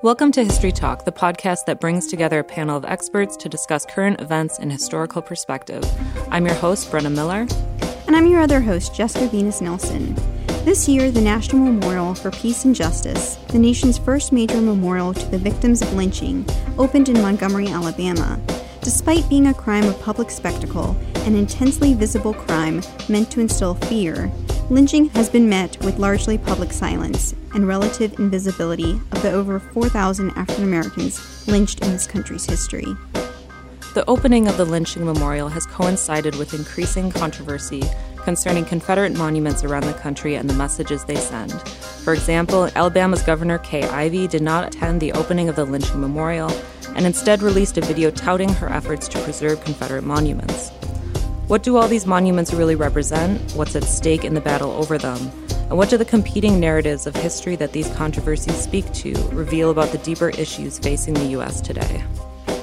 Welcome to History Talk, the podcast that brings together a panel of experts to discuss current events in historical perspective. I'm your host, Brenna Miller. And I'm your other host, Jessica Viñas-Nelson. This year, the National Memorial for Peace and Justice, the nation's first major memorial to the victims of lynching, opened in Montgomery, Alabama. Despite being a crime of public spectacle, an intensely visible crime meant to instill fear, lynching has been met with largely public silence and relative invisibility of the over 4,000 African Americans lynched in this country's history. The opening of the lynching memorial has coincided with increasing controversy concerning Confederate monuments around the country and the messages they send. For example, Alabama's Governor Kay Ivey did not attend the opening of the lynching memorial and instead released a video touting her efforts to preserve Confederate monuments. What do all these monuments really represent? What's at stake in the battle over them? And what do the competing narratives of history that these controversies speak to reveal about the deeper issues facing the U.S. today?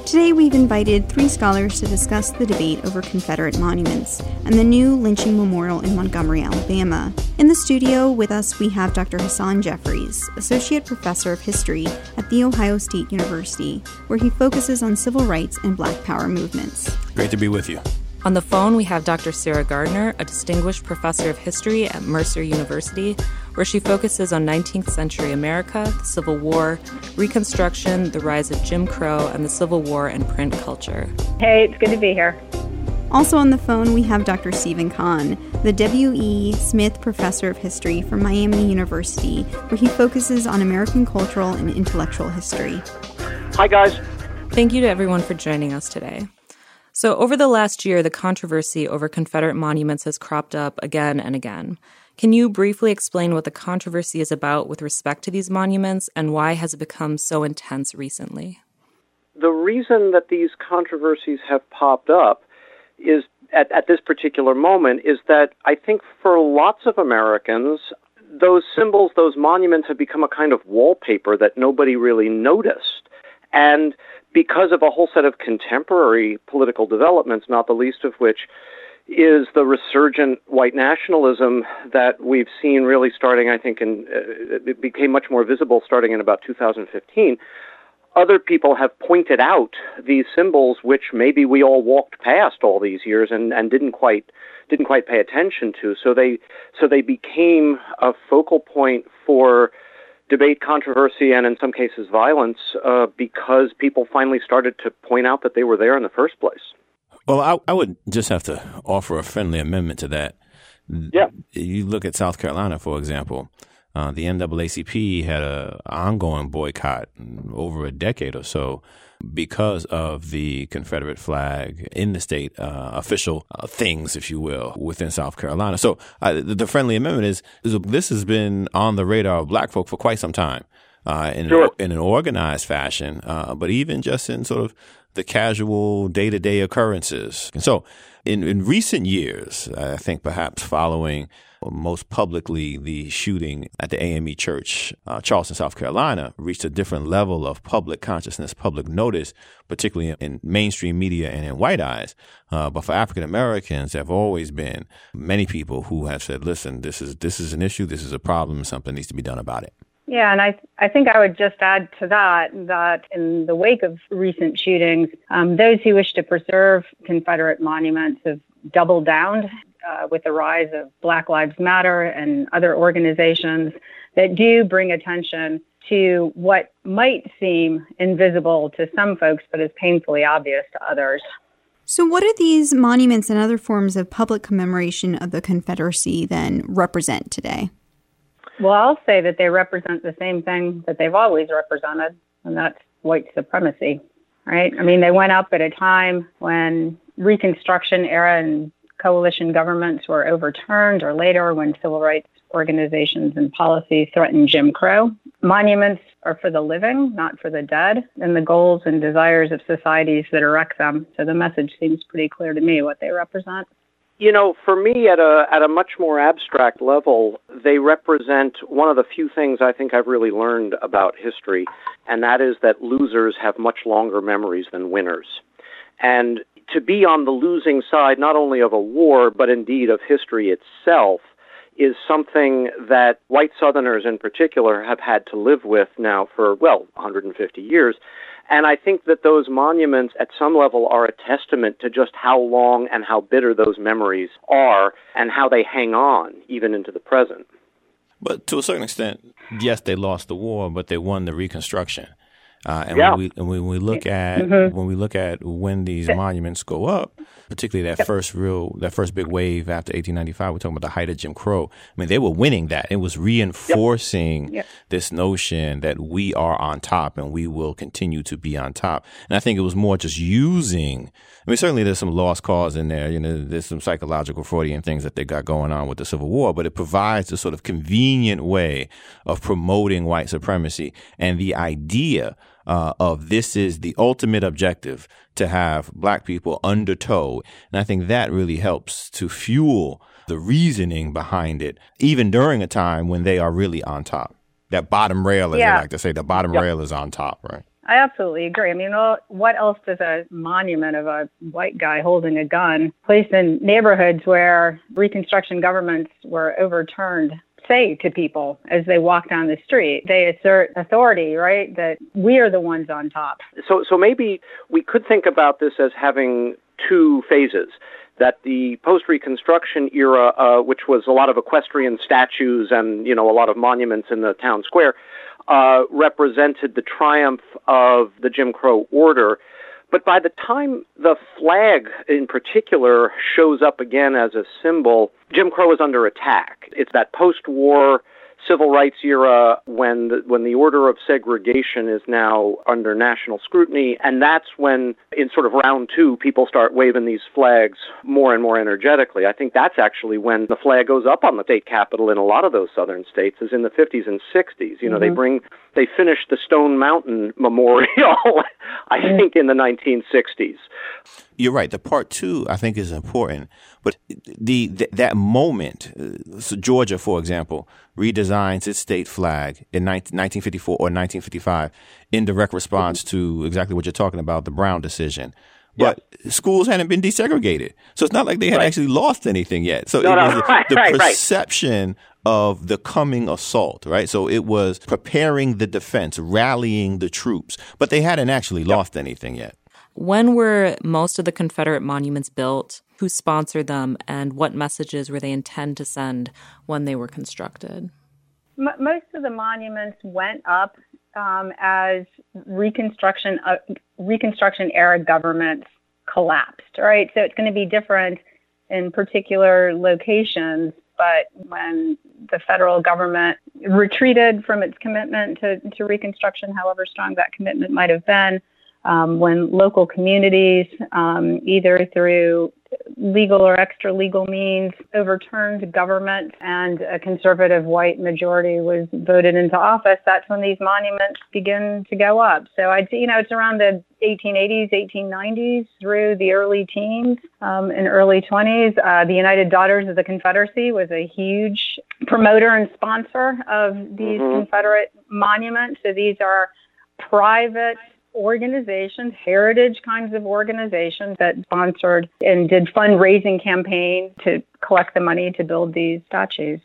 Today, we've invited three scholars to discuss the debate over Confederate monuments and the new lynching memorial in Montgomery, Alabama. In the studio with us, we have Dr. Hasan Jeffries, Associate Professor of History at The Ohio State University, where he focuses on civil rights and black power movements. Great to be with you. On the phone, we have Dr. Sarah Gardner, a distinguished professor of history at Mercer University, where she focuses on 19th century America, the Civil War, Reconstruction, the rise of Jim Crow, and the Civil War and print culture. Hey, it's good to be here. Also on the phone, we have Dr. Steven Conn, the W.E. Smith Professor of History from Miami University, where he focuses on American cultural and intellectual history. Hi, guys. Thank you to everyone for joining us today. So, over the last year, the controversy over Confederate monuments has cropped up again and again. Can you briefly explain what the controversy is about with respect to these monuments and why has it become so intense recently? The reason that these controversies have popped up is at, at this particular moment is that I think for lots of Americans, those symbols, those monuments have become a kind of wallpaper that nobody really noticed. And because of a whole set of contemporary political developments, not the least of which is the resurgent white nationalism that we've seen really starting, I think, in, uh, it became much more visible starting in about 2015. Other people have pointed out these symbols, which maybe we all walked past all these years and, and didn't quite didn't quite pay attention to. So they so they became a focal point for debate, controversy, and in some cases violence uh, because people finally started to point out that they were there in the first place. Well, I, I would just have to offer a friendly amendment to that. Yeah. You look at South Carolina, for example. Uh, the NAACP had an ongoing boycott over a decade or so because of the Confederate flag in the state, uh, official uh, things, if you will, within South Carolina. So uh, the, friendly amendment is, is, this has been on the radar of black folk for quite some time. Uh, in, sure. in an organized fashion, uh, but even just in sort of the casual day to day occurrences. And so, in, in recent years, I think perhaps following most publicly the shooting at the AME Church, uh, Charleston, South Carolina, reached a different level of public consciousness, public notice, particularly in mainstream media and in white eyes. Uh, but for African Americans, there have always been many people who have said, "Listen, this is this is an issue, this is a problem, something needs to be done about it." Yeah, and I I think I would just add to that that in the wake of recent shootings, um, those who wish to preserve Confederate monuments have doubled down uh, with the rise of Black Lives Matter and other organizations that do bring attention to what might seem invisible to some folks, but is painfully obvious to others. So, what do these monuments and other forms of public commemoration of the Confederacy then represent today? Well, I'll say that they represent the same thing that they've always represented, and that's white supremacy, right? I mean, they went up at a time when Reconstruction era and coalition governments were overturned, or later when civil rights organizations and policy threatened Jim Crow. Monuments are for the living, not for the dead, and the goals and desires of societies that erect them. So the message seems pretty clear to me what they represent. You know, for me, at a at a much more abstract level, they represent one of the few things I think I've really learned about history, and that is that losers have much longer memories than winners. And to be on the losing side, not only of a war, but indeed of history itself, is something that white Southerners in particular have had to live with now for, well, 150 years. And I think that those monuments at some level are a testament to just how long and how bitter those memories are and how they hang on even into the present. But to a certain extent, yes, they lost the war, but they won the Reconstruction. Uh, and yeah. when, we, and when we look at mm-hmm. when we look at when these monuments go up, particularly that first real that first big wave after 1895, we're talking about the height of Jim Crow. I mean, they were winning that. It was reinforcing yep. this notion that we are on top and we will continue to be on top. And I think it was more just using. I mean, certainly there's some lost cause in there. You know, there's some psychological Freudian things that they got going on with the Civil War, but it provides a sort of convenient way of promoting white supremacy and the idea uh, of this is the ultimate objective to have black people under tow. And I think that really helps to fuel the reasoning behind it, even during a time when they are really on top. That bottom rail, as yeah. they like to say, the bottom yep. rail is on top, right? I absolutely agree. I mean, what else does a monument of a white guy holding a gun placed in neighborhoods where Reconstruction governments were overturned say to people as they walk down the street. They assert authority, right? That we are the ones on top. So, so maybe we could think about this as having two phases. That the post-Reconstruction era, uh, which was a lot of equestrian statues and you know a lot of monuments in the town square, uh, represented the triumph of the Jim Crow order but by the time the flag in particular shows up again as a symbol, Jim Crow is under attack. It's that post war civil rights era when the, when the order of segregation is now under national scrutiny, and that's when, in sort of round two, people start waving these flags more and more energetically. I think that's actually when the flag goes up on the state capitol in a lot of those southern states, is in the 50s and 60s. You know, mm-hmm. they bring they finish the Stone Mountain Memorial, I mm. think, in the 1960s. You're right. The part two, I think, is important. But the, the that moment, uh, so Georgia, for example, redesigns its state flag in 19, 1954 or 1955 in direct response to exactly what you're talking about, the Brown decision. But yeah. schools hadn't been desegregated. So it's not like they had right. actually lost anything yet. So no, it was no, right, the right, perception of the coming assault, right? So it was preparing the defense, rallying the troops, but they hadn't actually yep. lost anything yet. When were most of the Confederate monuments built? Who sponsored them? And what messages were they intend to send when they were constructed? M- most of the monuments went up um, as Reconstruction uh, Reconstruction era governments collapsed. Right, so it's going to be different in particular locations. But when the federal government retreated from its commitment to, to Reconstruction, however strong that commitment might have been, um, when local communities, um, either through legal or extra legal means, overturned government and a conservative white majority was voted into office, that's when these monuments begin to go up. So I'd you know, it's around the 1880s, 1890s through the early teens um, and early 20s. Uh, the United Daughters of the Confederacy was a huge promoter and sponsor of these mm-hmm. Confederate monuments. So these are private organizations, heritage kinds of organizations that sponsored and did fundraising campaigns to collect the money to build these statues.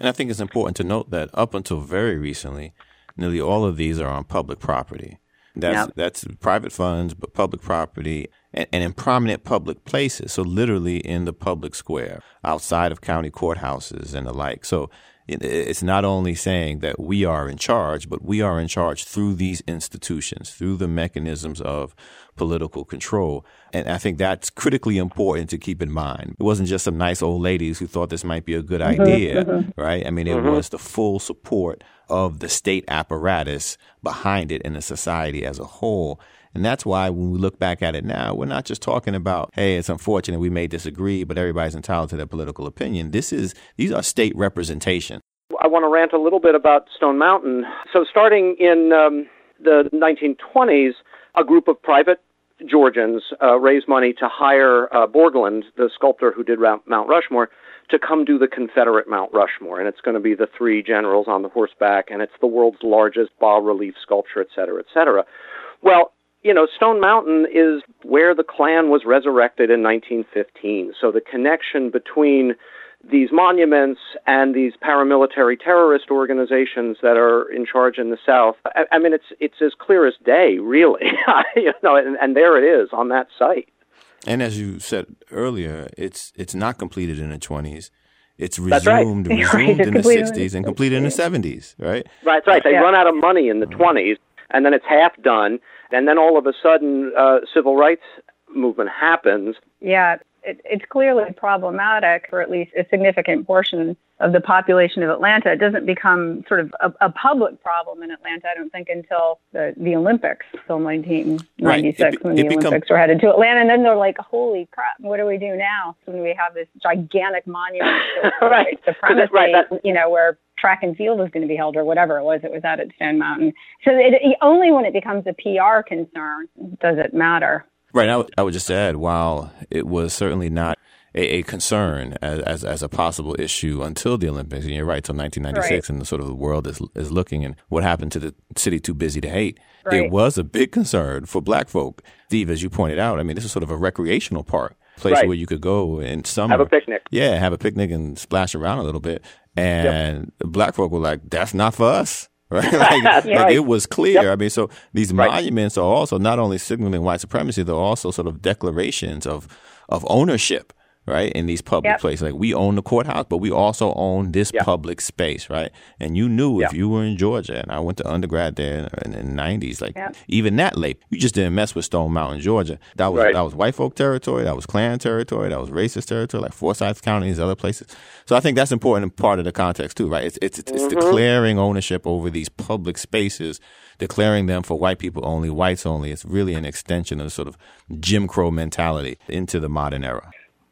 And I think it's important to note that up until very recently, nearly all of these are on public property. That's yep. that's private funds, but public property and, and, in prominent public places. So literally in the public square, outside of county courthouses and the like. So it's not only saying that we are in charge, but we are in charge through these institutions, through the mechanisms of political control. And I think that's critically important to keep in mind. It wasn't just some nice old ladies who thought this might be a good mm-hmm, idea, mm-hmm. right? I mean, it mm-hmm. was the full support of the state apparatus behind it and the society as a whole. And that's why when we look back at it now, we're not just talking about, hey, it's unfortunate we may disagree, but everybody's entitled to their political opinion. This is these are state representation. I want to rant a little bit about Stone Mountain. So starting in um, the 1920s, a group of private Georgians uh, raised money to hire uh, Borglum, the sculptor who did Mount Rushmore, to come do the Confederate Mount Rushmore. And it's going to be the three generals on the horseback, and it's the world's largest bas relief sculpture, et cetera, et cetera. Well, you know, Stone Mountain is where the Klan was resurrected in 1915. So the connection between these monuments and these paramilitary terrorist organizations that are in charge in the South. I, I mean, it's it's as clear as day, really. you know, and, and there it is on that site. And as you said earlier, it's it's not completed in the twenties. It's resumed, right. resumed in the sixties and completed in the seventies, right? Right, right. They yeah. run out of money in the mm. twenties, and then it's half done, and then all of a sudden, uh, civil rights movement happens. Yeah, it, it's clearly problematic for at least a significant portion of the population of Atlanta. It doesn't become sort of a, a public problem in Atlanta, I don't think, until the, the Olympics, so 1996, right. when the become, Olympics were headed to Atlanta. And then they're like, holy crap, what do we do now? So when we have this gigantic monument to right. supremacy, right, you know, where track and field was going to be held or whatever it was it was at at Stone Mountain. So it, only when it becomes a PR concern does it matter. Right. I would just add, while it was certainly not a, a concern as, as, as a possible issue until the Olympics, and you're right, till 1996, right. and the sort of the world is is looking and what happened to the city too busy to hate. Right. It was a big concern for Black folk. Steve, as you pointed out, I mean, this is sort of a recreational park place right. where you could go in summer, have a picnic. Yeah, have a picnic and splash around a little bit. And yep. Black folk were like, "That's not for us." right? like, like it was clear. Yep. I mean, so these right. monuments are also not only signaling white supremacy, they're also sort of declarations of of ownership right? In these public yep. places. Like we own the courthouse, but we also own this yep. public space, right? And you knew yep. if you were in Georgia, and I went to undergrad there in, the 90s, like even that late, you just didn't mess with Stone Mountain, Georgia. That was right. that was white folk territory, that was Klan territory, that was racist territory, like Forsyth County, these other places. So I think that's important part of the context too, right? It's it's, it's mm-hmm. declaring ownership over these public spaces declaring them for white people only, whites only. It's really an extension of the sort of Jim Crow mentality into the modern era.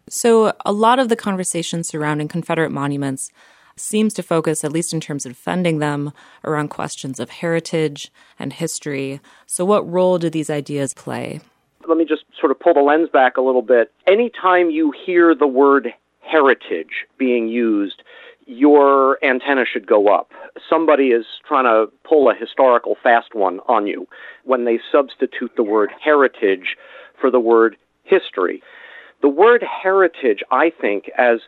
So, a lot of the conversation surrounding Confederate monuments seems to focus, at least in terms of defending them, around questions of heritage and history. So, what role do these ideas play? Let me just sort of pull the lens back a little bit. Anytime you hear the word heritage being used, your antenna should go up. Somebody is trying to pull a historical fast one on you when they substitute the word heritage for the word history. The word heritage, I think, as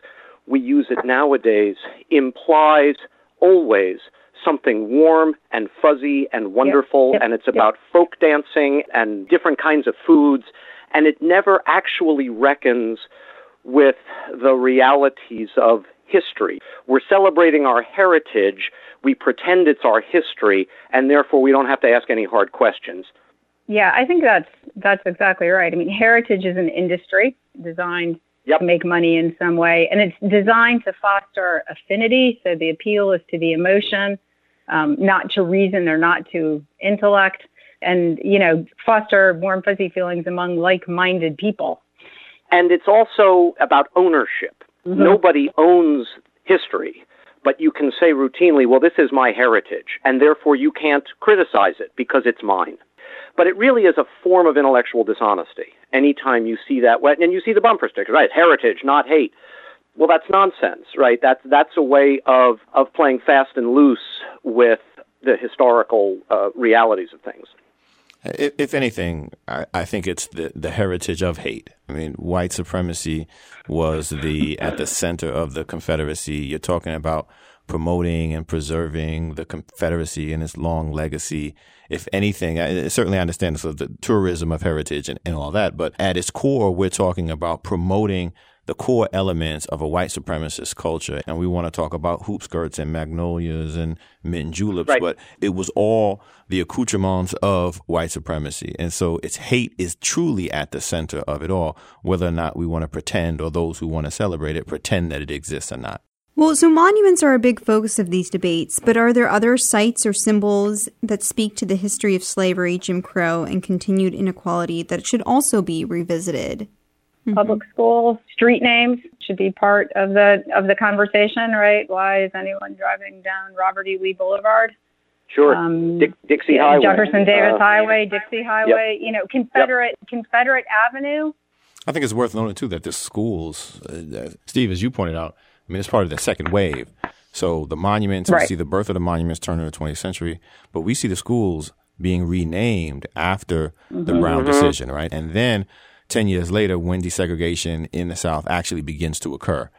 we use it nowadays, implies always something warm and fuzzy and wonderful, yep, yep, and it's about yep. folk dancing and different kinds of foods, and it never actually reckons with the realities of history. We're celebrating our heritage, we pretend it's our history, and therefore we don't have to ask any hard questions. Yeah, I think that's that's exactly right. I mean, heritage is an industry designed yep. to make money in some way, and it's designed to foster affinity. So the appeal is to the emotion, um, not to reason or not to intellect, and you know, foster warm fuzzy feelings among like-minded people. And it's also about ownership. Mm-hmm. Nobody owns history but you can say routinely, well, this is my heritage, and therefore you can't criticize it because it's mine. But it really is a form of intellectual dishonesty. Anytime you see that, and you see the bumper sticker, right? Heritage, not hate. Well, that's nonsense, right? That's that's a way of of playing fast and loose with the historical uh, realities of things. If, anything, I, I, think it's the, the heritage of hate. I mean, white supremacy was the at the center of the Confederacy. You're talking about promoting and preserving the Confederacy and its long legacy. If anything, I certainly understand sort of the tourism of heritage and, and all that, but at its core, we're talking about promoting the core elements of a white supremacist culture. And we want to talk about hoop skirts and magnolias and mint juleps, right. but it was all the accoutrements of white supremacy. And so its hate is truly at the center of it all, whether or not we want to pretend or those who want to celebrate it pretend that it exists or not. Well, so monuments are a big focus of these debates, but are there other sites or symbols that speak to the history of slavery, Jim Crow, and continued inequality that should also be revisited? Mm-hmm. Public schools, street names should be part of the of the conversation, right? Why is anyone driving down Robert E. Lee Boulevard? Sure, um, Dick, Dixie Highway, Jefferson Davis uh, Highway, Dixie Highway. Yep. You know, Confederate yep. Confederate Avenue. I think it's worth noting too that the schools, uh, Steve, as you pointed out, I mean, it's part of the second wave. So the monuments, right. we see the birth of the monuments turn in the 20th century, but we see the schools being renamed after mm-hmm. the Brown mm-hmm. decision, right? And then 10 years later, when desegregation in the South actually begins to occur.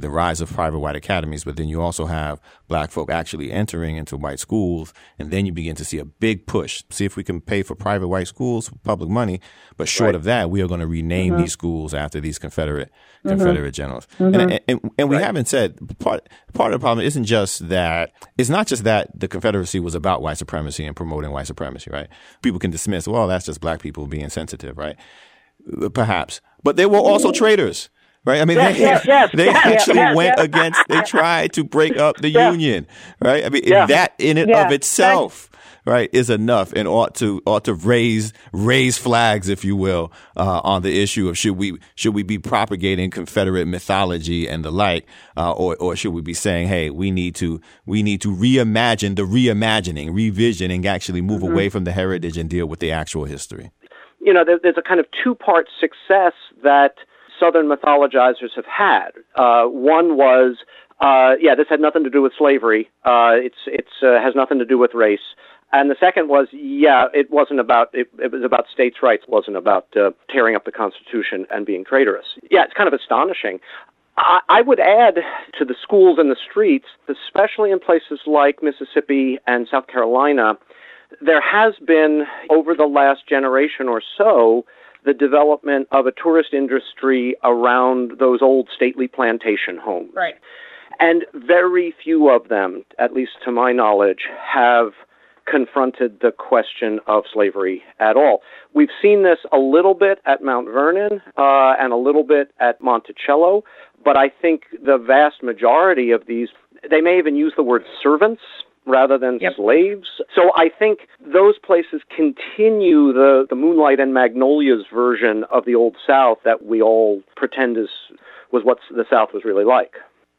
The rise of private white academies, but then you also have black folk actually entering into white schools. And then you begin to see a big push. See if we can pay for private white schools with public money. But short right. of that, we are going to rename mm-hmm. these schools after these Confederate, mm-hmm. Confederate generals. Mm-hmm. And, and, and, we right. haven't said part, part of the problem isn't just that, it's not just that the Confederacy was about white supremacy and promoting white supremacy, right? People can dismiss, well, that's just black people being sensitive, right? Perhaps. But they were also traitors right? I mean, yes, they, yes, yes, they actually went against, they tried to break up the union, right? I mean, that in and of itself, right, is enough and ought to, ought to raise, raise flags, if you will, uh, on the issue of should we, should we be propagating Confederate mythology and the like, uh, or, or should we be saying, hey, we need to, we need to reimagine the reimagining, revision and actually move mm-hmm. away from the heritage and deal with the actual history? You know, there's a kind of two part success that, Southern mythologizers have had. Uh, one was, uh, yeah, this had nothing to do with slavery. Uh, it's it's uh, has nothing to do with race. And the second was, yeah, it wasn't about it, it was about states' rights. It wasn't about uh, tearing up the Constitution and being traitorous. Yeah, it's kind of astonishing. I, I would add to the schools and the streets, especially in places like Mississippi and South Carolina, there has been over the last generation or so the development of a tourist industry around those old stately plantation homes. Right. And very few of them, at least to my knowledge, have confronted the question of slavery at all. We've seen this a little bit at Mount Vernon uh, and a little bit at Monticello, but I think the vast majority of these, they may even use the word servants rather than yep. slaves. So I think those places continue the, the Moonlight and Magnolias version of the Old South that we all pretend is was what the South was really like.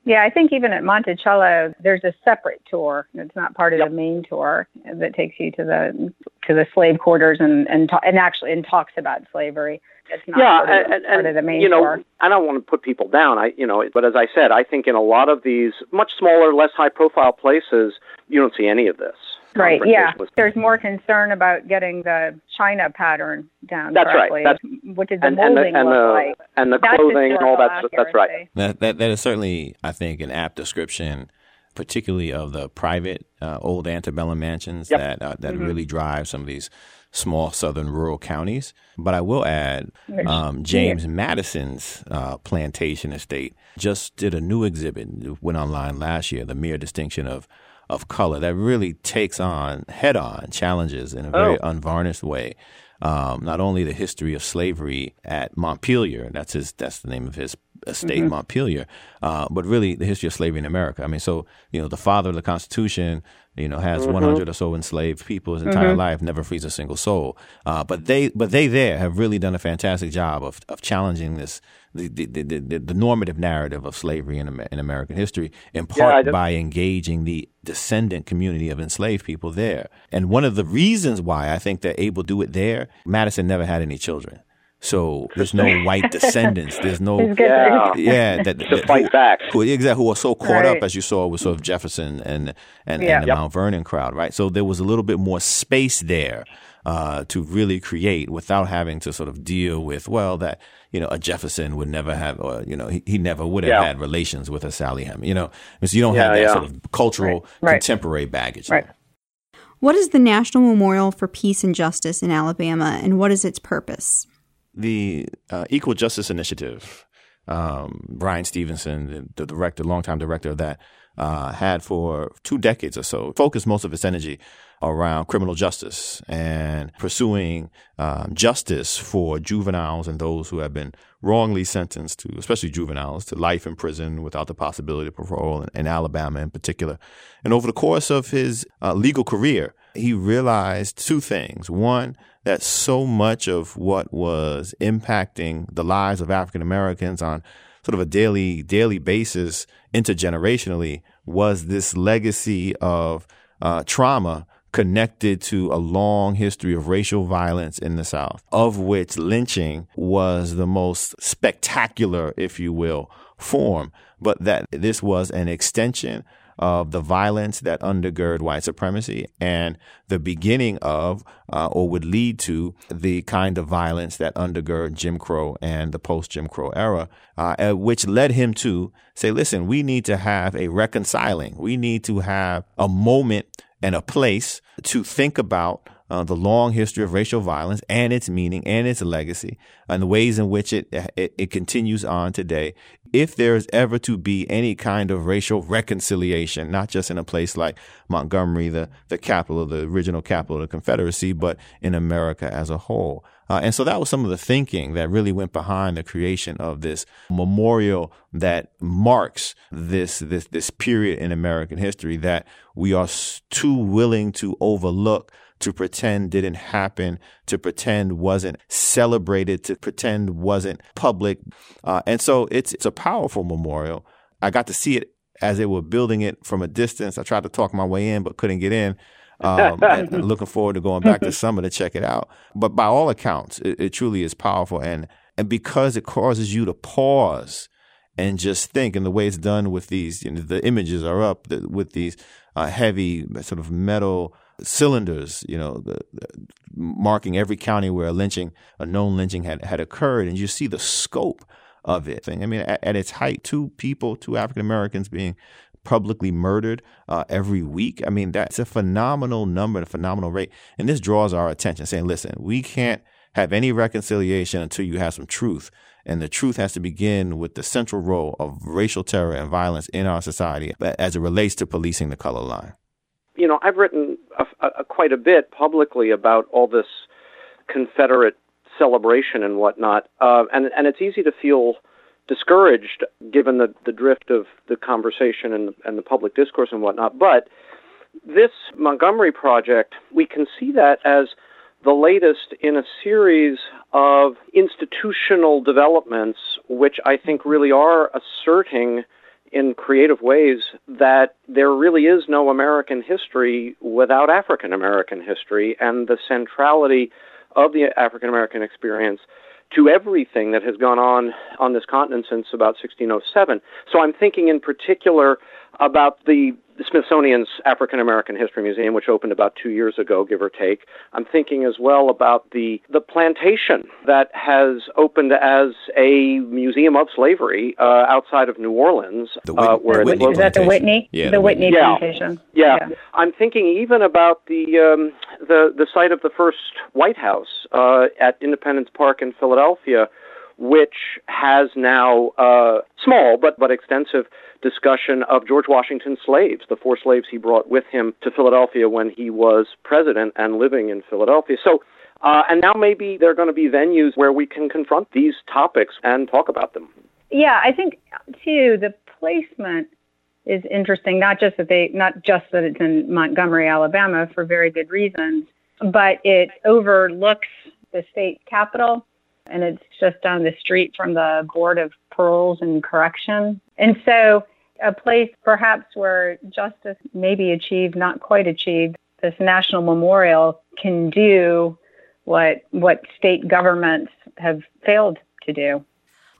Yeah, I think even at Monticello, there's a separate tour. It's not part of yep. the main tour that takes you to the to the slave quarters and and and actually and talks about slavery. It's not yeah, part, of, and, part of the main you know, tour. I don't want to put people down. I you know, but as I said, I think in a lot of these much smaller, less high profile places, you don't see any of this. Right. Yeah. There's more concern about getting the China pattern down that's correctly, right. That's, which is the and, molding and the, and the, like. and the clothing and all that. That's right. That, that that is certainly, I think, an apt description, particularly of the private uh, old antebellum mansions yep. that uh, that mm-hmm. really drive some of these small southern rural counties. But I will add, um, James yeah. Madison's uh, plantation estate just did a new exhibit. went online last year. The mere distinction of of color that really takes on head on challenges in a very oh. unvarnished way. Um, not only the history of slavery at Montpelier, that's his, that's the name of his estate, mm-hmm. Montpelier, uh, but really the history of slavery in America. I mean, so, you know, the father of the Constitution, you know, has mm-hmm. 100 or so enslaved people his entire mm-hmm. life, never frees a single soul. Uh, but they, but they there have really done a fantastic job of, of challenging this, the, the, the, the, the normative narrative of slavery in, in American history, in part yeah, by engaging the descendant community of enslaved people there. And one of the reasons why I think they're able to do it there, Madison never had any children. So there's no white descendants. There's no yeah, yeah that, to fight back. Who, exactly who are so caught right. up as you saw with sort of Jefferson and and, yeah. and the yep. Mount Vernon crowd, right? So there was a little bit more space there uh, to really create without having to sort of deal with well that you know a Jefferson would never have or you know he, he never would have yeah. had relations with a Sally Hemings. You know, so you don't have that sort of cultural right. contemporary baggage. Right. There. What is the National Memorial for Peace and Justice in Alabama, and what is its purpose? The uh, Equal Justice Initiative, um, Bryan Stevenson, the, the director, longtime director of that, uh, had for two decades or so, focused most of its energy around criminal justice and pursuing um, justice for juveniles and those who have been wrongly sentenced to, especially juveniles, to life in prison without the possibility of parole in, in Alabama in particular. And over the course of his uh, legal career, he realized two things. One, that so much of what was impacting the lives of African Americans on sort of a daily daily basis intergenerationally was this legacy of uh, trauma connected to a long history of racial violence in the South, of which lynching was the most spectacular, if you will, form, but that this was an extension of the violence that undergird white supremacy and the beginning of uh, or would lead to the kind of violence that undergird Jim Crow and the post Jim Crow era, uh, which led him to say, listen, we need to have a reconciling. We need to have a moment and a place to think about uh, the long history of racial violence and its meaning and its legacy and the ways in which it, it, it continues on today. If there is ever to be any kind of racial reconciliation, not just in a place like Montgomery, the, the capital, the original capital of the Confederacy, but in America as a whole. Uh, and so that was some of the thinking that really went behind the creation of this memorial that marks this this this period in American history that we are too willing to overlook to pretend didn't happen, to pretend wasn't celebrated, to pretend wasn't public. Uh, and so it's it's a powerful memorial. I got to see it as they were building it from a distance. I tried to talk my way in, but couldn't get in. Um, and looking forward to going back this summer to check it out. But by all accounts, it, it truly is powerful, and and because it causes you to pause and just think, and the way it's done with these, you know, the images are up the, with these uh, heavy sort of metal cylinders, you know, the, the, marking every county where a lynching, a known lynching had, had occurred, and you see the scope of it. I mean, at, at its height, two people, two African Americans being publicly murdered uh, every week. I mean, that's a phenomenal number, a phenomenal rate, and this draws our attention, saying, "Listen, we can't have any reconciliation until you have some truth." And the truth has to begin with the central role of racial terror and violence in our society as it relates to policing the color line you know, I've written a, a, quite a bit publicly about all this Confederate celebration and whatnot, uh, and and it's easy to feel discouraged given the the drift of the conversation and and the public discourse and whatnot. But this Montgomery project, we can see that as the latest in a series of institutional developments, which I think really are asserting in creative ways that there really is no American history without African American history and the centrality of the African American experience to everything that has gone on on this continent since about 1607. So I'm thinking in particular about the the Smithsonian's African American History Museum, which opened about two years ago, give or take. I'm thinking as well about the the plantation that has opened as a museum of slavery uh, outside of New Orleans, the Whit- uh, where the Whitney is that the Whitney? Yeah, the, the Whitney, Whitney yeah. plantation. Yeah. yeah. I'm thinking even about the um, the the site of the first White House uh, at Independence Park in Philadelphia which has now uh, small but but extensive discussion of George Washington's slaves, the four slaves he brought with him to Philadelphia when he was president and living in Philadelphia. So. Uh, and now maybe there are going to be venues where we can confront these topics and talk about them. Yeah, I think too the placement is interesting. Not just that they, not just that it's in Montgomery, Alabama, for very good reasons, but it overlooks the state capital and it's just down the street from the Board of Paroles and Correction. And so, a place perhaps where justice may be achieved, not quite achieved, this national memorial can do what what state governments have failed to do.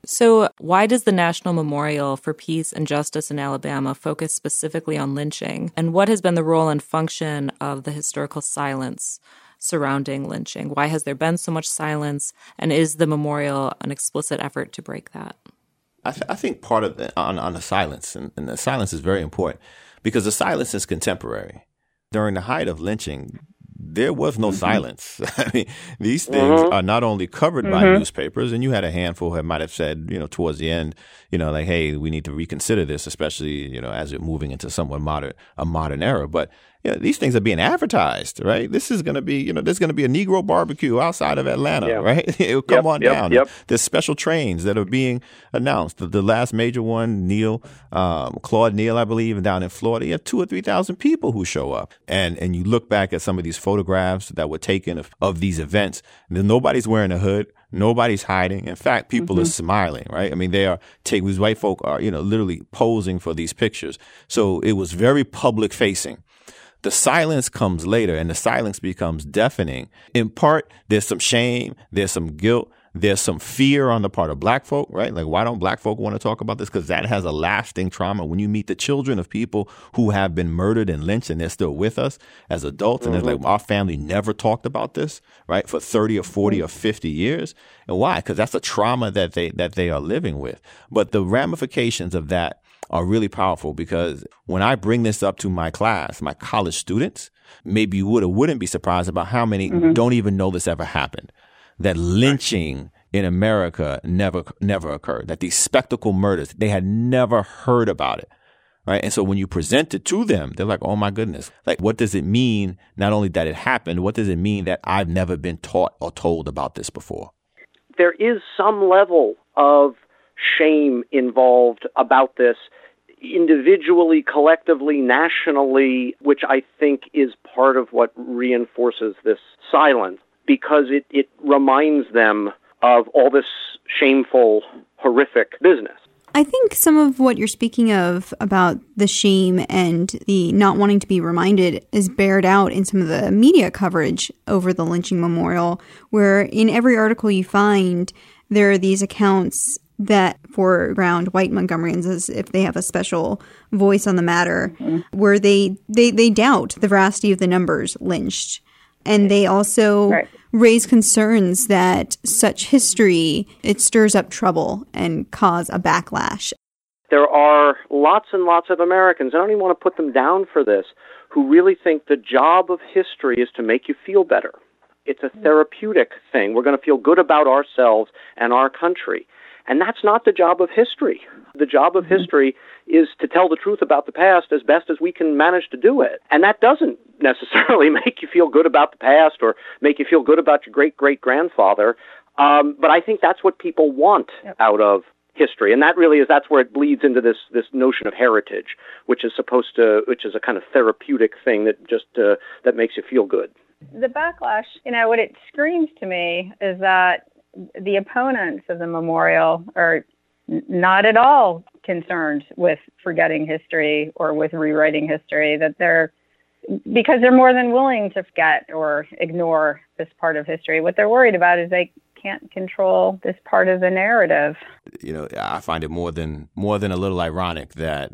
So, why does the National Memorial for Peace and Justice in Alabama focus specifically on lynching? And what has been the role and function of the historical silence surrounding lynching? Why has there been so much silence? And is the memorial an explicit effort to break that? I, th- I think part of the, on, on the silence, and, and the silence is very important because the silence is contemporary. During the height of lynching, there was no mm-hmm. silence. I mean, these things mm-hmm. are not only covered mm-hmm. by newspapers, and you had a handful that might have said, you know, towards the end, you know, like, hey, we need to reconsider this, especially, you know, as we're moving into somewhat modern, a modern era. But you know, these things are being advertised, right? This is going to be, you know, there's going to be a Negro barbecue outside of Atlanta, yeah. right? It'll come yep, on yep, down. Yep. There's special trains that are being announced. The, the last major one, Neil, um, Claude Neal, I believe, down in Florida, you have two or three thousand people who show up, and and you look back at some of these photographs that were taken of, of these events. Nobody's wearing a hood. Nobody's hiding. In fact, people mm-hmm. are smiling, right? I mean, they are taking, these white folk are, you know, literally posing for these pictures. So it was very public facing. The silence comes later and the silence becomes deafening. In part, there's some shame, there's some guilt there's some fear on the part of black folk, right? Like, why don't black folk want to talk about this? Because that has a lasting trauma. When you meet the children of people who have been murdered and lynched and they're still with us as adults, mm-hmm. and it's like, our family never talked about this, right? For 30 or 40 or 50 years. And why? Because that's a trauma that they, that they are living with. But the ramifications of that are really powerful because when I bring this up to my class, my college students, maybe you would or wouldn't be surprised about how many mm-hmm. don't even know this ever happened that lynching in America never never occurred. That these spectacle murders, they had never heard about it. Right. And so when you present it to them, they're like, oh my goodness. Like, what does it mean? Not only that it happened, what does it mean that I've never been taught or told about this before? There is some level of shame involved about this individually, collectively, nationally, which I think is part of what reinforces this silence because it, it reminds them of all this shameful, horrific business. I think some of what you're speaking of about the shame and the not wanting to be reminded is bared out in some of the media coverage over the lynching memorial, where in every article you find, there are these accounts that foreground white Montgomeryans as if they have a special voice on the matter, mm-hmm. where they, they, they doubt the veracity of the numbers lynched and they also right. raise concerns that such history it stirs up trouble and cause a backlash. There are lots and lots of Americans, I don't even want to put them down for this, who really think the job of history is to make you feel better. It's a therapeutic thing. We're going to feel good about ourselves and our country. And that's not the job of history. The job of mm-hmm. history is to tell the truth about the past as best as we can manage to do it. And that doesn't necessarily make you feel good about the past or make you feel good about your great great grandfather. Um, but I think that's what people want yep. out of history, and that really is that's where it bleeds into this this notion of heritage, which is supposed to, which is a kind of therapeutic thing that just uh, that makes you feel good. The backlash, you know, what it screams to me is that the opponents of the memorial are not at all concerned with forgetting history or with rewriting history, that they're because they're more than willing to forget or ignore this part of history. What they're worried about is they can't control this part of the narrative. You know, I find it more than more than a little ironic that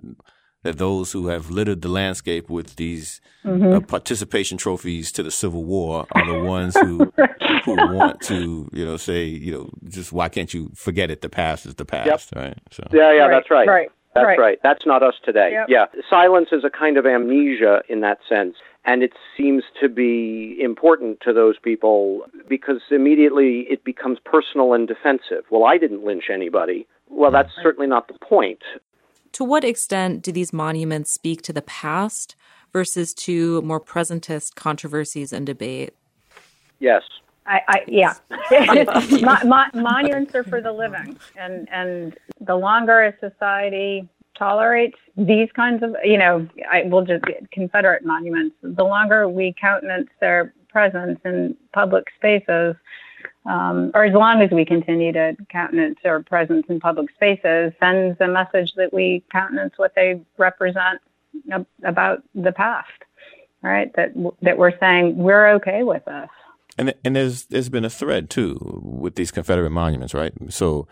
that those who have littered the landscape with these mm-hmm. uh, participation trophies to the Civil War are the ones who who want to, you know, say, you know, just why can't you forget it? The past is the past, yep. right? So. Yeah, yeah, right, that's right. Right. That's right. right. That's not us today. Yep. Yeah. Silence is a kind of amnesia in that sense. And it seems to be important to those people because immediately it becomes personal and defensive. Well, I didn't lynch anybody. Well, that's certainly not the point. To what extent do these monuments speak to the past versus to more presentist controversies and debate? Yes. I, I yeah, mo- mo- monuments are for the living, and and the longer a society tolerates these kinds of, you know, I will just Confederate monuments. The longer we countenance their presence in public spaces, um, or as long as we continue to countenance their presence in public spaces, sends a message that we countenance what they represent about the past, right? That that we're saying we're okay with this. And and there's there's been a thread too with these Confederate monuments, right? So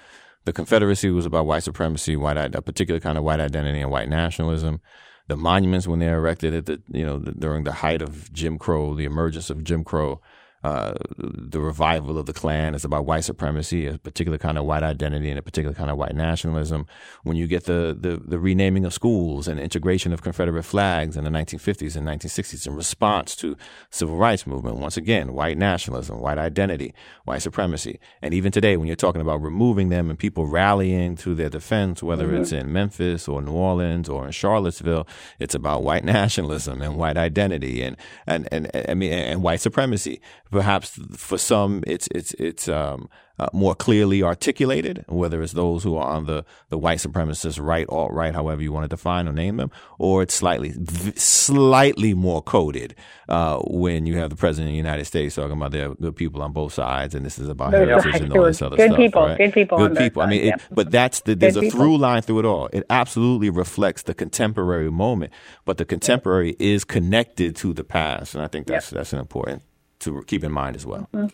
the Confederacy was about white supremacy, white a particular kind of white identity and white nationalism. The monuments, when they're erected at the you know the, during the height of Jim Crow, the emergence of Jim Crow, uh, the revival of the Klan is about white supremacy, a particular kind of white identity, and a particular kind of white nationalism. When you get the, the, the renaming of schools and integration of Confederate flags in the 1950s and 1960s in response to civil rights movement, once again, white nationalism, white identity, white supremacy. And even today, when you're talking about removing them and people rallying to their defense, whether mm-hmm. it's in Memphis or New Orleans or in Charlottesville, it's about white nationalism and white identity and, and, and, and I mean, and white supremacy perhaps for some it's it's it's um, uh, more clearly articulated, whether it's those who are on the, the white supremacist right, alt right, however you want to define or name them, or it's slightly slightly more coded uh, when you have the president of the United States talking about there are good people on both sides, and this is about heritage and all this other good stuff. People, right? Good people, good people. I mean, it, but that's the, there's good a people. through line through it all. It absolutely reflects the contemporary moment, but the contemporary is connected to the past, and I think that's yep. that's an important to keep in mind as well. Mm-hmm.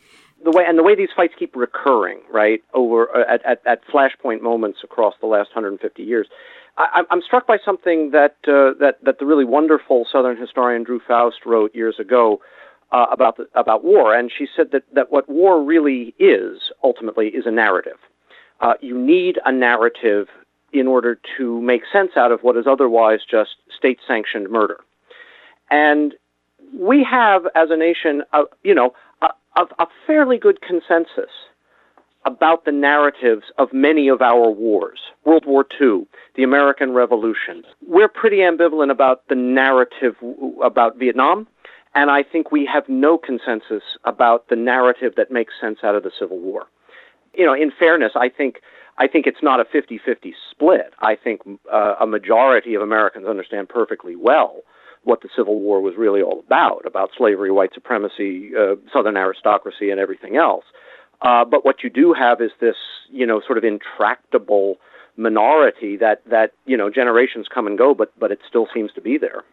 the way and the way these fights keep recurring, right, over uh, at, at, at flashpoint moments across the last 150 years. I, I'm struck by something that uh, that that the really wonderful Southern historian Drew Faust wrote years ago uh, about the, about war, and she said that that what war really is ultimately is a narrative. Uh, you need a narrative in order to make sense out of what is otherwise just state-sanctioned murder, and we have, as a nation, a, you know, a, a fairly good consensus about the narratives of many of our wars. World War II, the American Revolution. We're pretty ambivalent about the narrative about Vietnam, and I think we have no consensus about the narrative that makes sense out of the Civil War. You know, in fairness, I think I think it's not a 50-50 split. I think uh, a majority of Americans understand perfectly well what the Civil War was really all about, about slavery, white supremacy, uh, Southern aristocracy, and everything else. Uh, but what you do have is this, you know, sort of intractable minority that that you know generations come and go, but but it still seems to be there.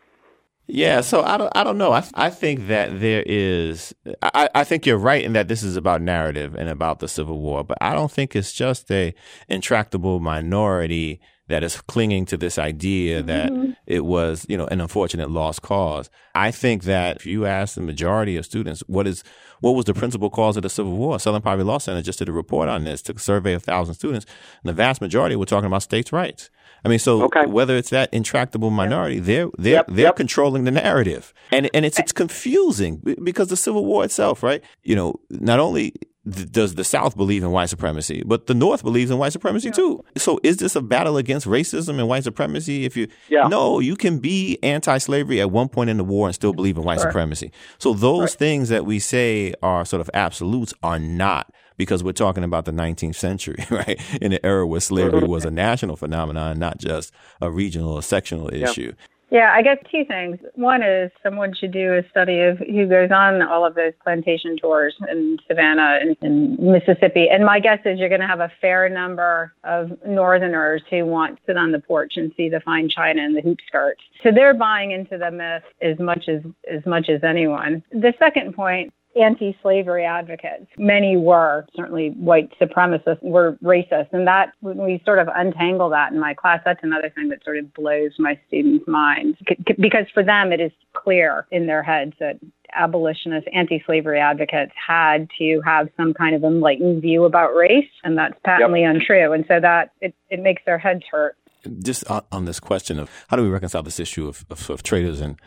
Yeah, so I don't, I don't know. I, I think that there is, I, I think you're right in that this is about narrative and about the Civil War, but I don't think it's just a intractable minority that is clinging to this idea that mm-hmm. it was, you know, an unfortunate lost cause. I think that if you ask the majority of students, what is, what was the principal cause of the Civil War? Southern Poverty Law Center just did a report on this, took a survey of thousand students, and the vast majority were talking about states' rights. I mean, so okay. whether it's that intractable minority, they're they're yep, they're yep. controlling the narrative, and and it's it's confusing because the Civil War itself, right? You know, not only does the South believe in white supremacy, but the North believes in white supremacy yeah. too. So is this a battle against racism and white supremacy? If you yeah. no, you can be anti-slavery at one point in the war and still believe in white right. supremacy. So those right. things that we say are sort of absolutes are not because we're talking about the 19th century, right? In an era where slavery was a national phenomenon, not just a regional or sectional issue. Yeah, I guess two things. One is someone should do a study of who goes on all of those plantation tours in Savannah and Mississippi. And my guess is you're going to have a fair number of Northerners who want to sit on the porch and see the fine china and the hoop skirts. So they're buying into the myth as much as as much as anyone. The second point anti slavery advocates. Many were, certainly white supremacists were racist. And that, when we sort of untangle that in my class, that's another thing that sort of blows my students' minds. C- because for them, it is clear in their heads that abolitionists, anti slavery advocates had to have some kind of enlightened view about race. And that's patently yep. untrue. And so that it, it makes their heads hurt just on, this question of how do we reconcile this issue of, of, of, traitors and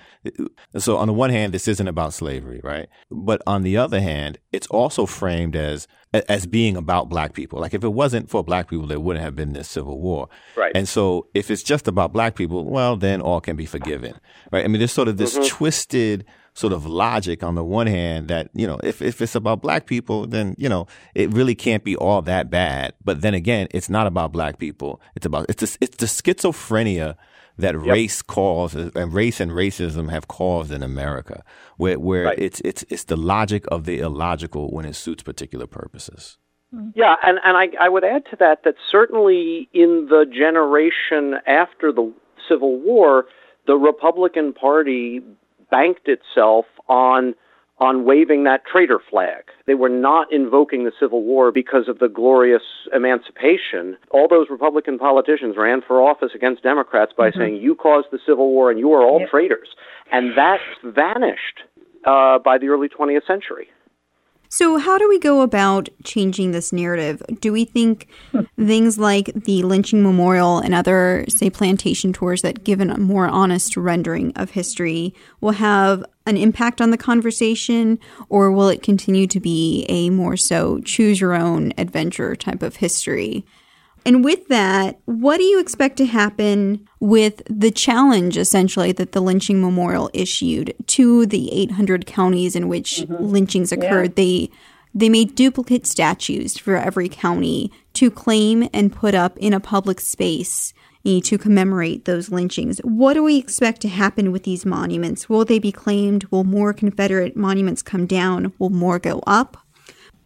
so on the one hand this isn't about slavery right? But on the other hand it's also framed as as being about black people. Like if it wasn't for black people there wouldn't have been this civil war. Right. And so if it's just about black people well then all can be forgiven right? I mean there's sort of this mm-hmm. twisted sort of logic on the one hand that, you know, if, if it's about black people, then, you know, it really can't be all that bad. But then again, it's not about black people. It's about, it's, a, it's the schizophrenia that yep. race causes and race and racism have caused in America, where, where right. it's, it's, it's the logic of the illogical when it suits particular purposes. Hmm. Yeah, and, and I, I would add to that that certainly in the generation after the Civil War, the Republican Party banked itself on on waving that traitor flag. They were not invoking the Civil War because of the glorious emancipation. All those Republican politicians ran for office against Democrats by mm-hmm. saying, You caused the Civil War and you are all yep. traitors. And that vanished uh, by the early 20th century. So, how do we go about changing this narrative? Do we think hmm. things like the lynching memorial and other, say, plantation tours that give a more honest rendering of history will have an impact on the conversation, or will it continue to be a more so choose your own adventure type of history? And with that, what do you expect to happen with the challenge essentially that the lynching memorial issued to the 800 counties in which mm-hmm. lynchings occurred? Yeah. They they made duplicate statues for every county to claim and put up in a public space eh, to commemorate those lynchings. What do we expect to happen with these monuments? Will they be claimed? Will more Confederate monuments come down? Will more go up?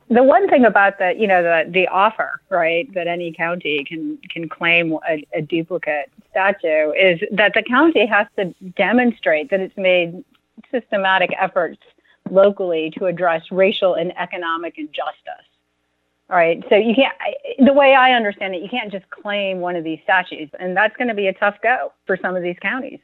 The one thing about the you know the the offer right that any county can can claim a, a, duplicate statue is that the county has to demonstrate that it's made systematic efforts locally to address racial and economic injustice. All right, so you can't, the way I understand it, you can't just claim one of these statues, and that's going to be a tough go for some of these counties.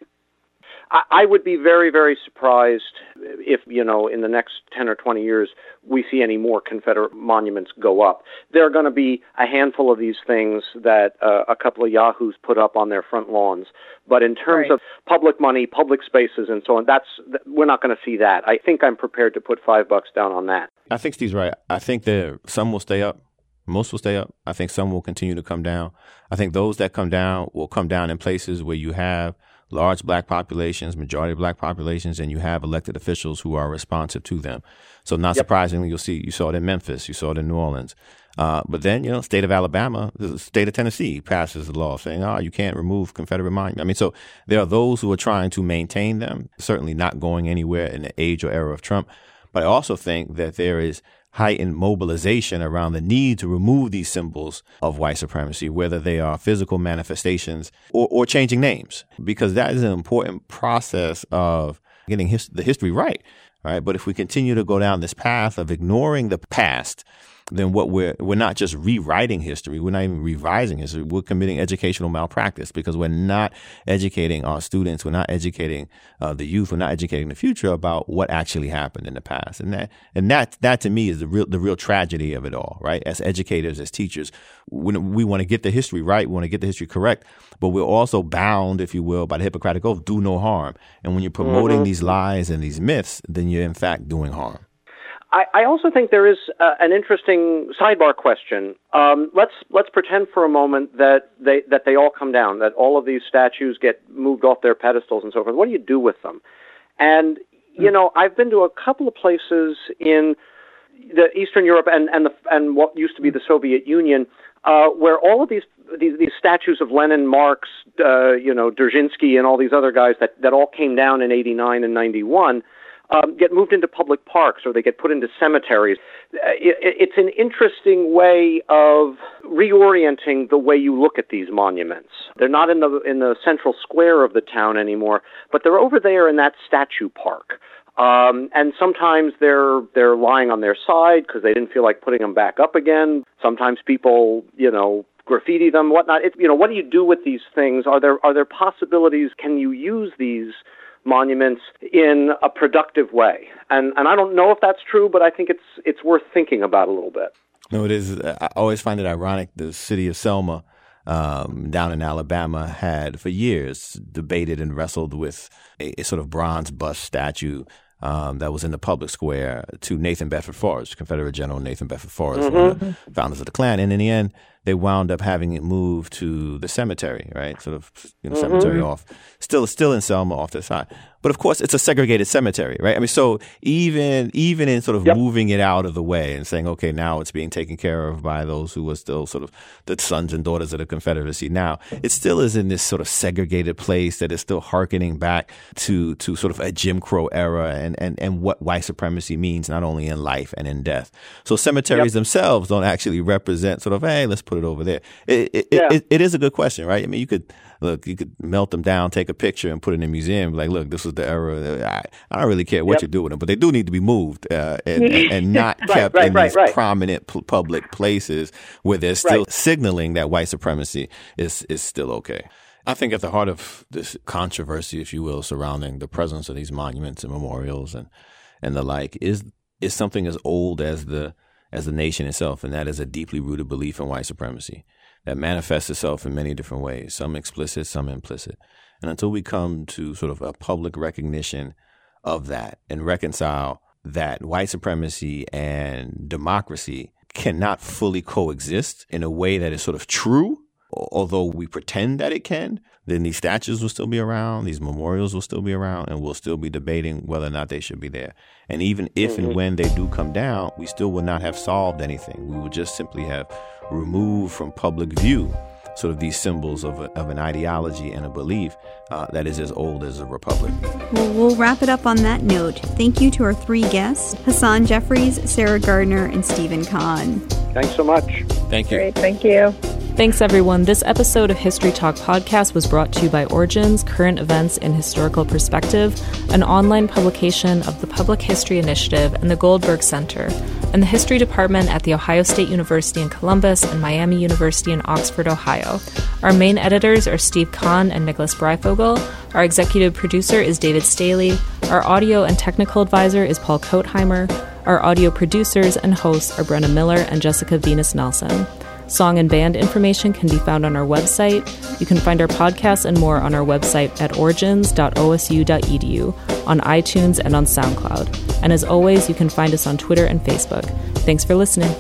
I would be very, very surprised if, you know, in the next 10 or 20 years, we see any more Confederate monuments go up. There are going to be a handful of these things that uh, a couple of yahoos put up on their front lawns. But in terms right. of public money, public spaces, and so on, that's we're not going to see that. I think I'm prepared to put five bucks down on that. I think Steve's right. I think that some will stay up. Most will stay up. I think some will continue to come down. I think those that come down will come down in places where you have large black populations, majority black populations, and you have elected officials who are responsive to them. So not yep. surprisingly, you'll see you saw it in Memphis, you saw it in New Orleans. Uh, but then, you know, state of Alabama, the state of Tennessee passes the law saying, oh, you can't remove Confederate monuments. I mean, so there are those who are trying to maintain them, certainly not going anywhere in the age or era of Trump. But I also think that there is heightened mobilization around the need to remove these symbols of white supremacy, whether they are physical manifestations or, or changing names, because that is an important process of getting his, the history right. Right. But if we continue to go down this path of ignoring the past then what we're we're not just rewriting history, we're not even revising history. We're committing educational malpractice because we're not educating our students, we're not educating uh, the youth, we're not educating the future about what actually happened in the past. And that and that that to me is the real the real tragedy of it all, right? As educators, as teachers, when we want to get the history right, we want to get the history correct, but we're also bound, if you will, by the Hippocratic oath, do no harm. And when you're promoting mm-hmm. these lies and these myths, then you're in fact doing harm. I, I also think there is uh, an interesting sidebar question. Um, let's let's pretend for a moment that they that they all come down, that all of these statues get moved off their pedestals and so forth. What do you do with them? And you know, I've been to a couple of places in the Eastern Europe and and the and what used to be the Soviet Union, uh, where all of these these, these statues of Lenin, Marx, uh, you know, Dzerzhinsky, and all these other guys that that all came down in '89 and '91 um, get moved into public parks or they get put into cemeteries. Uh, it, it's an interesting way of reorienting the way you look at these monuments. They're not in the in the central square of the town anymore, but they're over there in that statue park. Um, and sometimes they're they're lying on their side because they didn't feel like putting them back up again. Sometimes people, you know, graffiti them, whatnot. It, you know, what do you do with these things? Are there are there possibilities? Can you use these monuments in a productive way. And and I don't know if that's true, but I think it's it's worth thinking about a little bit. No, it is. I always find it ironic. The city of Selma, um, down in Alabama, had for years debated and wrestled with a, a sort of bronze bust statue um, that was in the public square to Nathan Bedford Forrest, Confederate General Nathan Bedford Forrest, mm-hmm. one of the mm-hmm. founders of the Klan. And in the end, they wound up having it moved to the cemetery, right? Sort of, you know, mm-hmm. cemetery off, still, still in Selma off the side. But of course, it's a segregated cemetery, right? I mean, so even, even in sort of yep. moving it out of the way and saying, okay, now it's being taken care of by those who were still sort of the sons and daughters of the Confederacy. Now it still is in this sort of segregated place that is still harkening back to, to sort of a Jim Crow era and, and, and what white supremacy means, not only in life and in death. So cemeteries yep. themselves don't actually represent sort of, hey, let's put put it over there? It it, yeah. it, it is a good question, right? I mean, you could look, you could melt them down, take a picture, and put it in a museum. Like, look, this was the era. I, I don't really care what yep. you do with them, but they do need to be moved uh, and, and, not right, kept right, in right, these prominent p- public places where they're still signaling that white supremacy is is still okay. I think at the heart of this controversy, if you will, surrounding the presence of these monuments and memorials and and the like is is something as old as the as the nation itself, and that is a deeply rooted belief in white supremacy that manifests itself in many different ways, some explicit, some implicit. And until we come to sort of a public recognition of that and reconcile that white supremacy and democracy cannot fully coexist in a way that is sort of true, although we pretend that it can, then these statues will still be around, these memorials will still be around, and we'll still be debating whether or not they should be there. And even if mm-hmm. and when they do come down, we still will not have solved anything. We will just simply have removed from public view sort of these symbols of, a, of an ideology and a belief uh, that is as old as a republic. Well, we'll wrap it up on that note. Thank you to our three guests Hasan Jeffries, Sarah Gardner, and Steven Conn. Thanks so much. Thank you. Great, thank you. Thanks, everyone. This episode of History Talk Podcast was brought to you by Origins, Current Events in Historical Perspective, an online publication of the Public History Initiative and the Goldberg Center, and the History Department at The Ohio State University in Columbus and Miami University in Oxford, Ohio. Our main editors are Steve Conn and Nicholas Breyfogle. Our executive producer is David Staley. Our audio and technical advisor is Paul Kotheimer. Our audio producers and hosts are Brenna Miller and Jessica Viñas-Nelson. Song and band information can be found on our website. You can find our podcasts and more on our website at origins.osu.edu, on iTunes, and on SoundCloud. And as always, you can find us on Twitter and Facebook. Thanks for listening.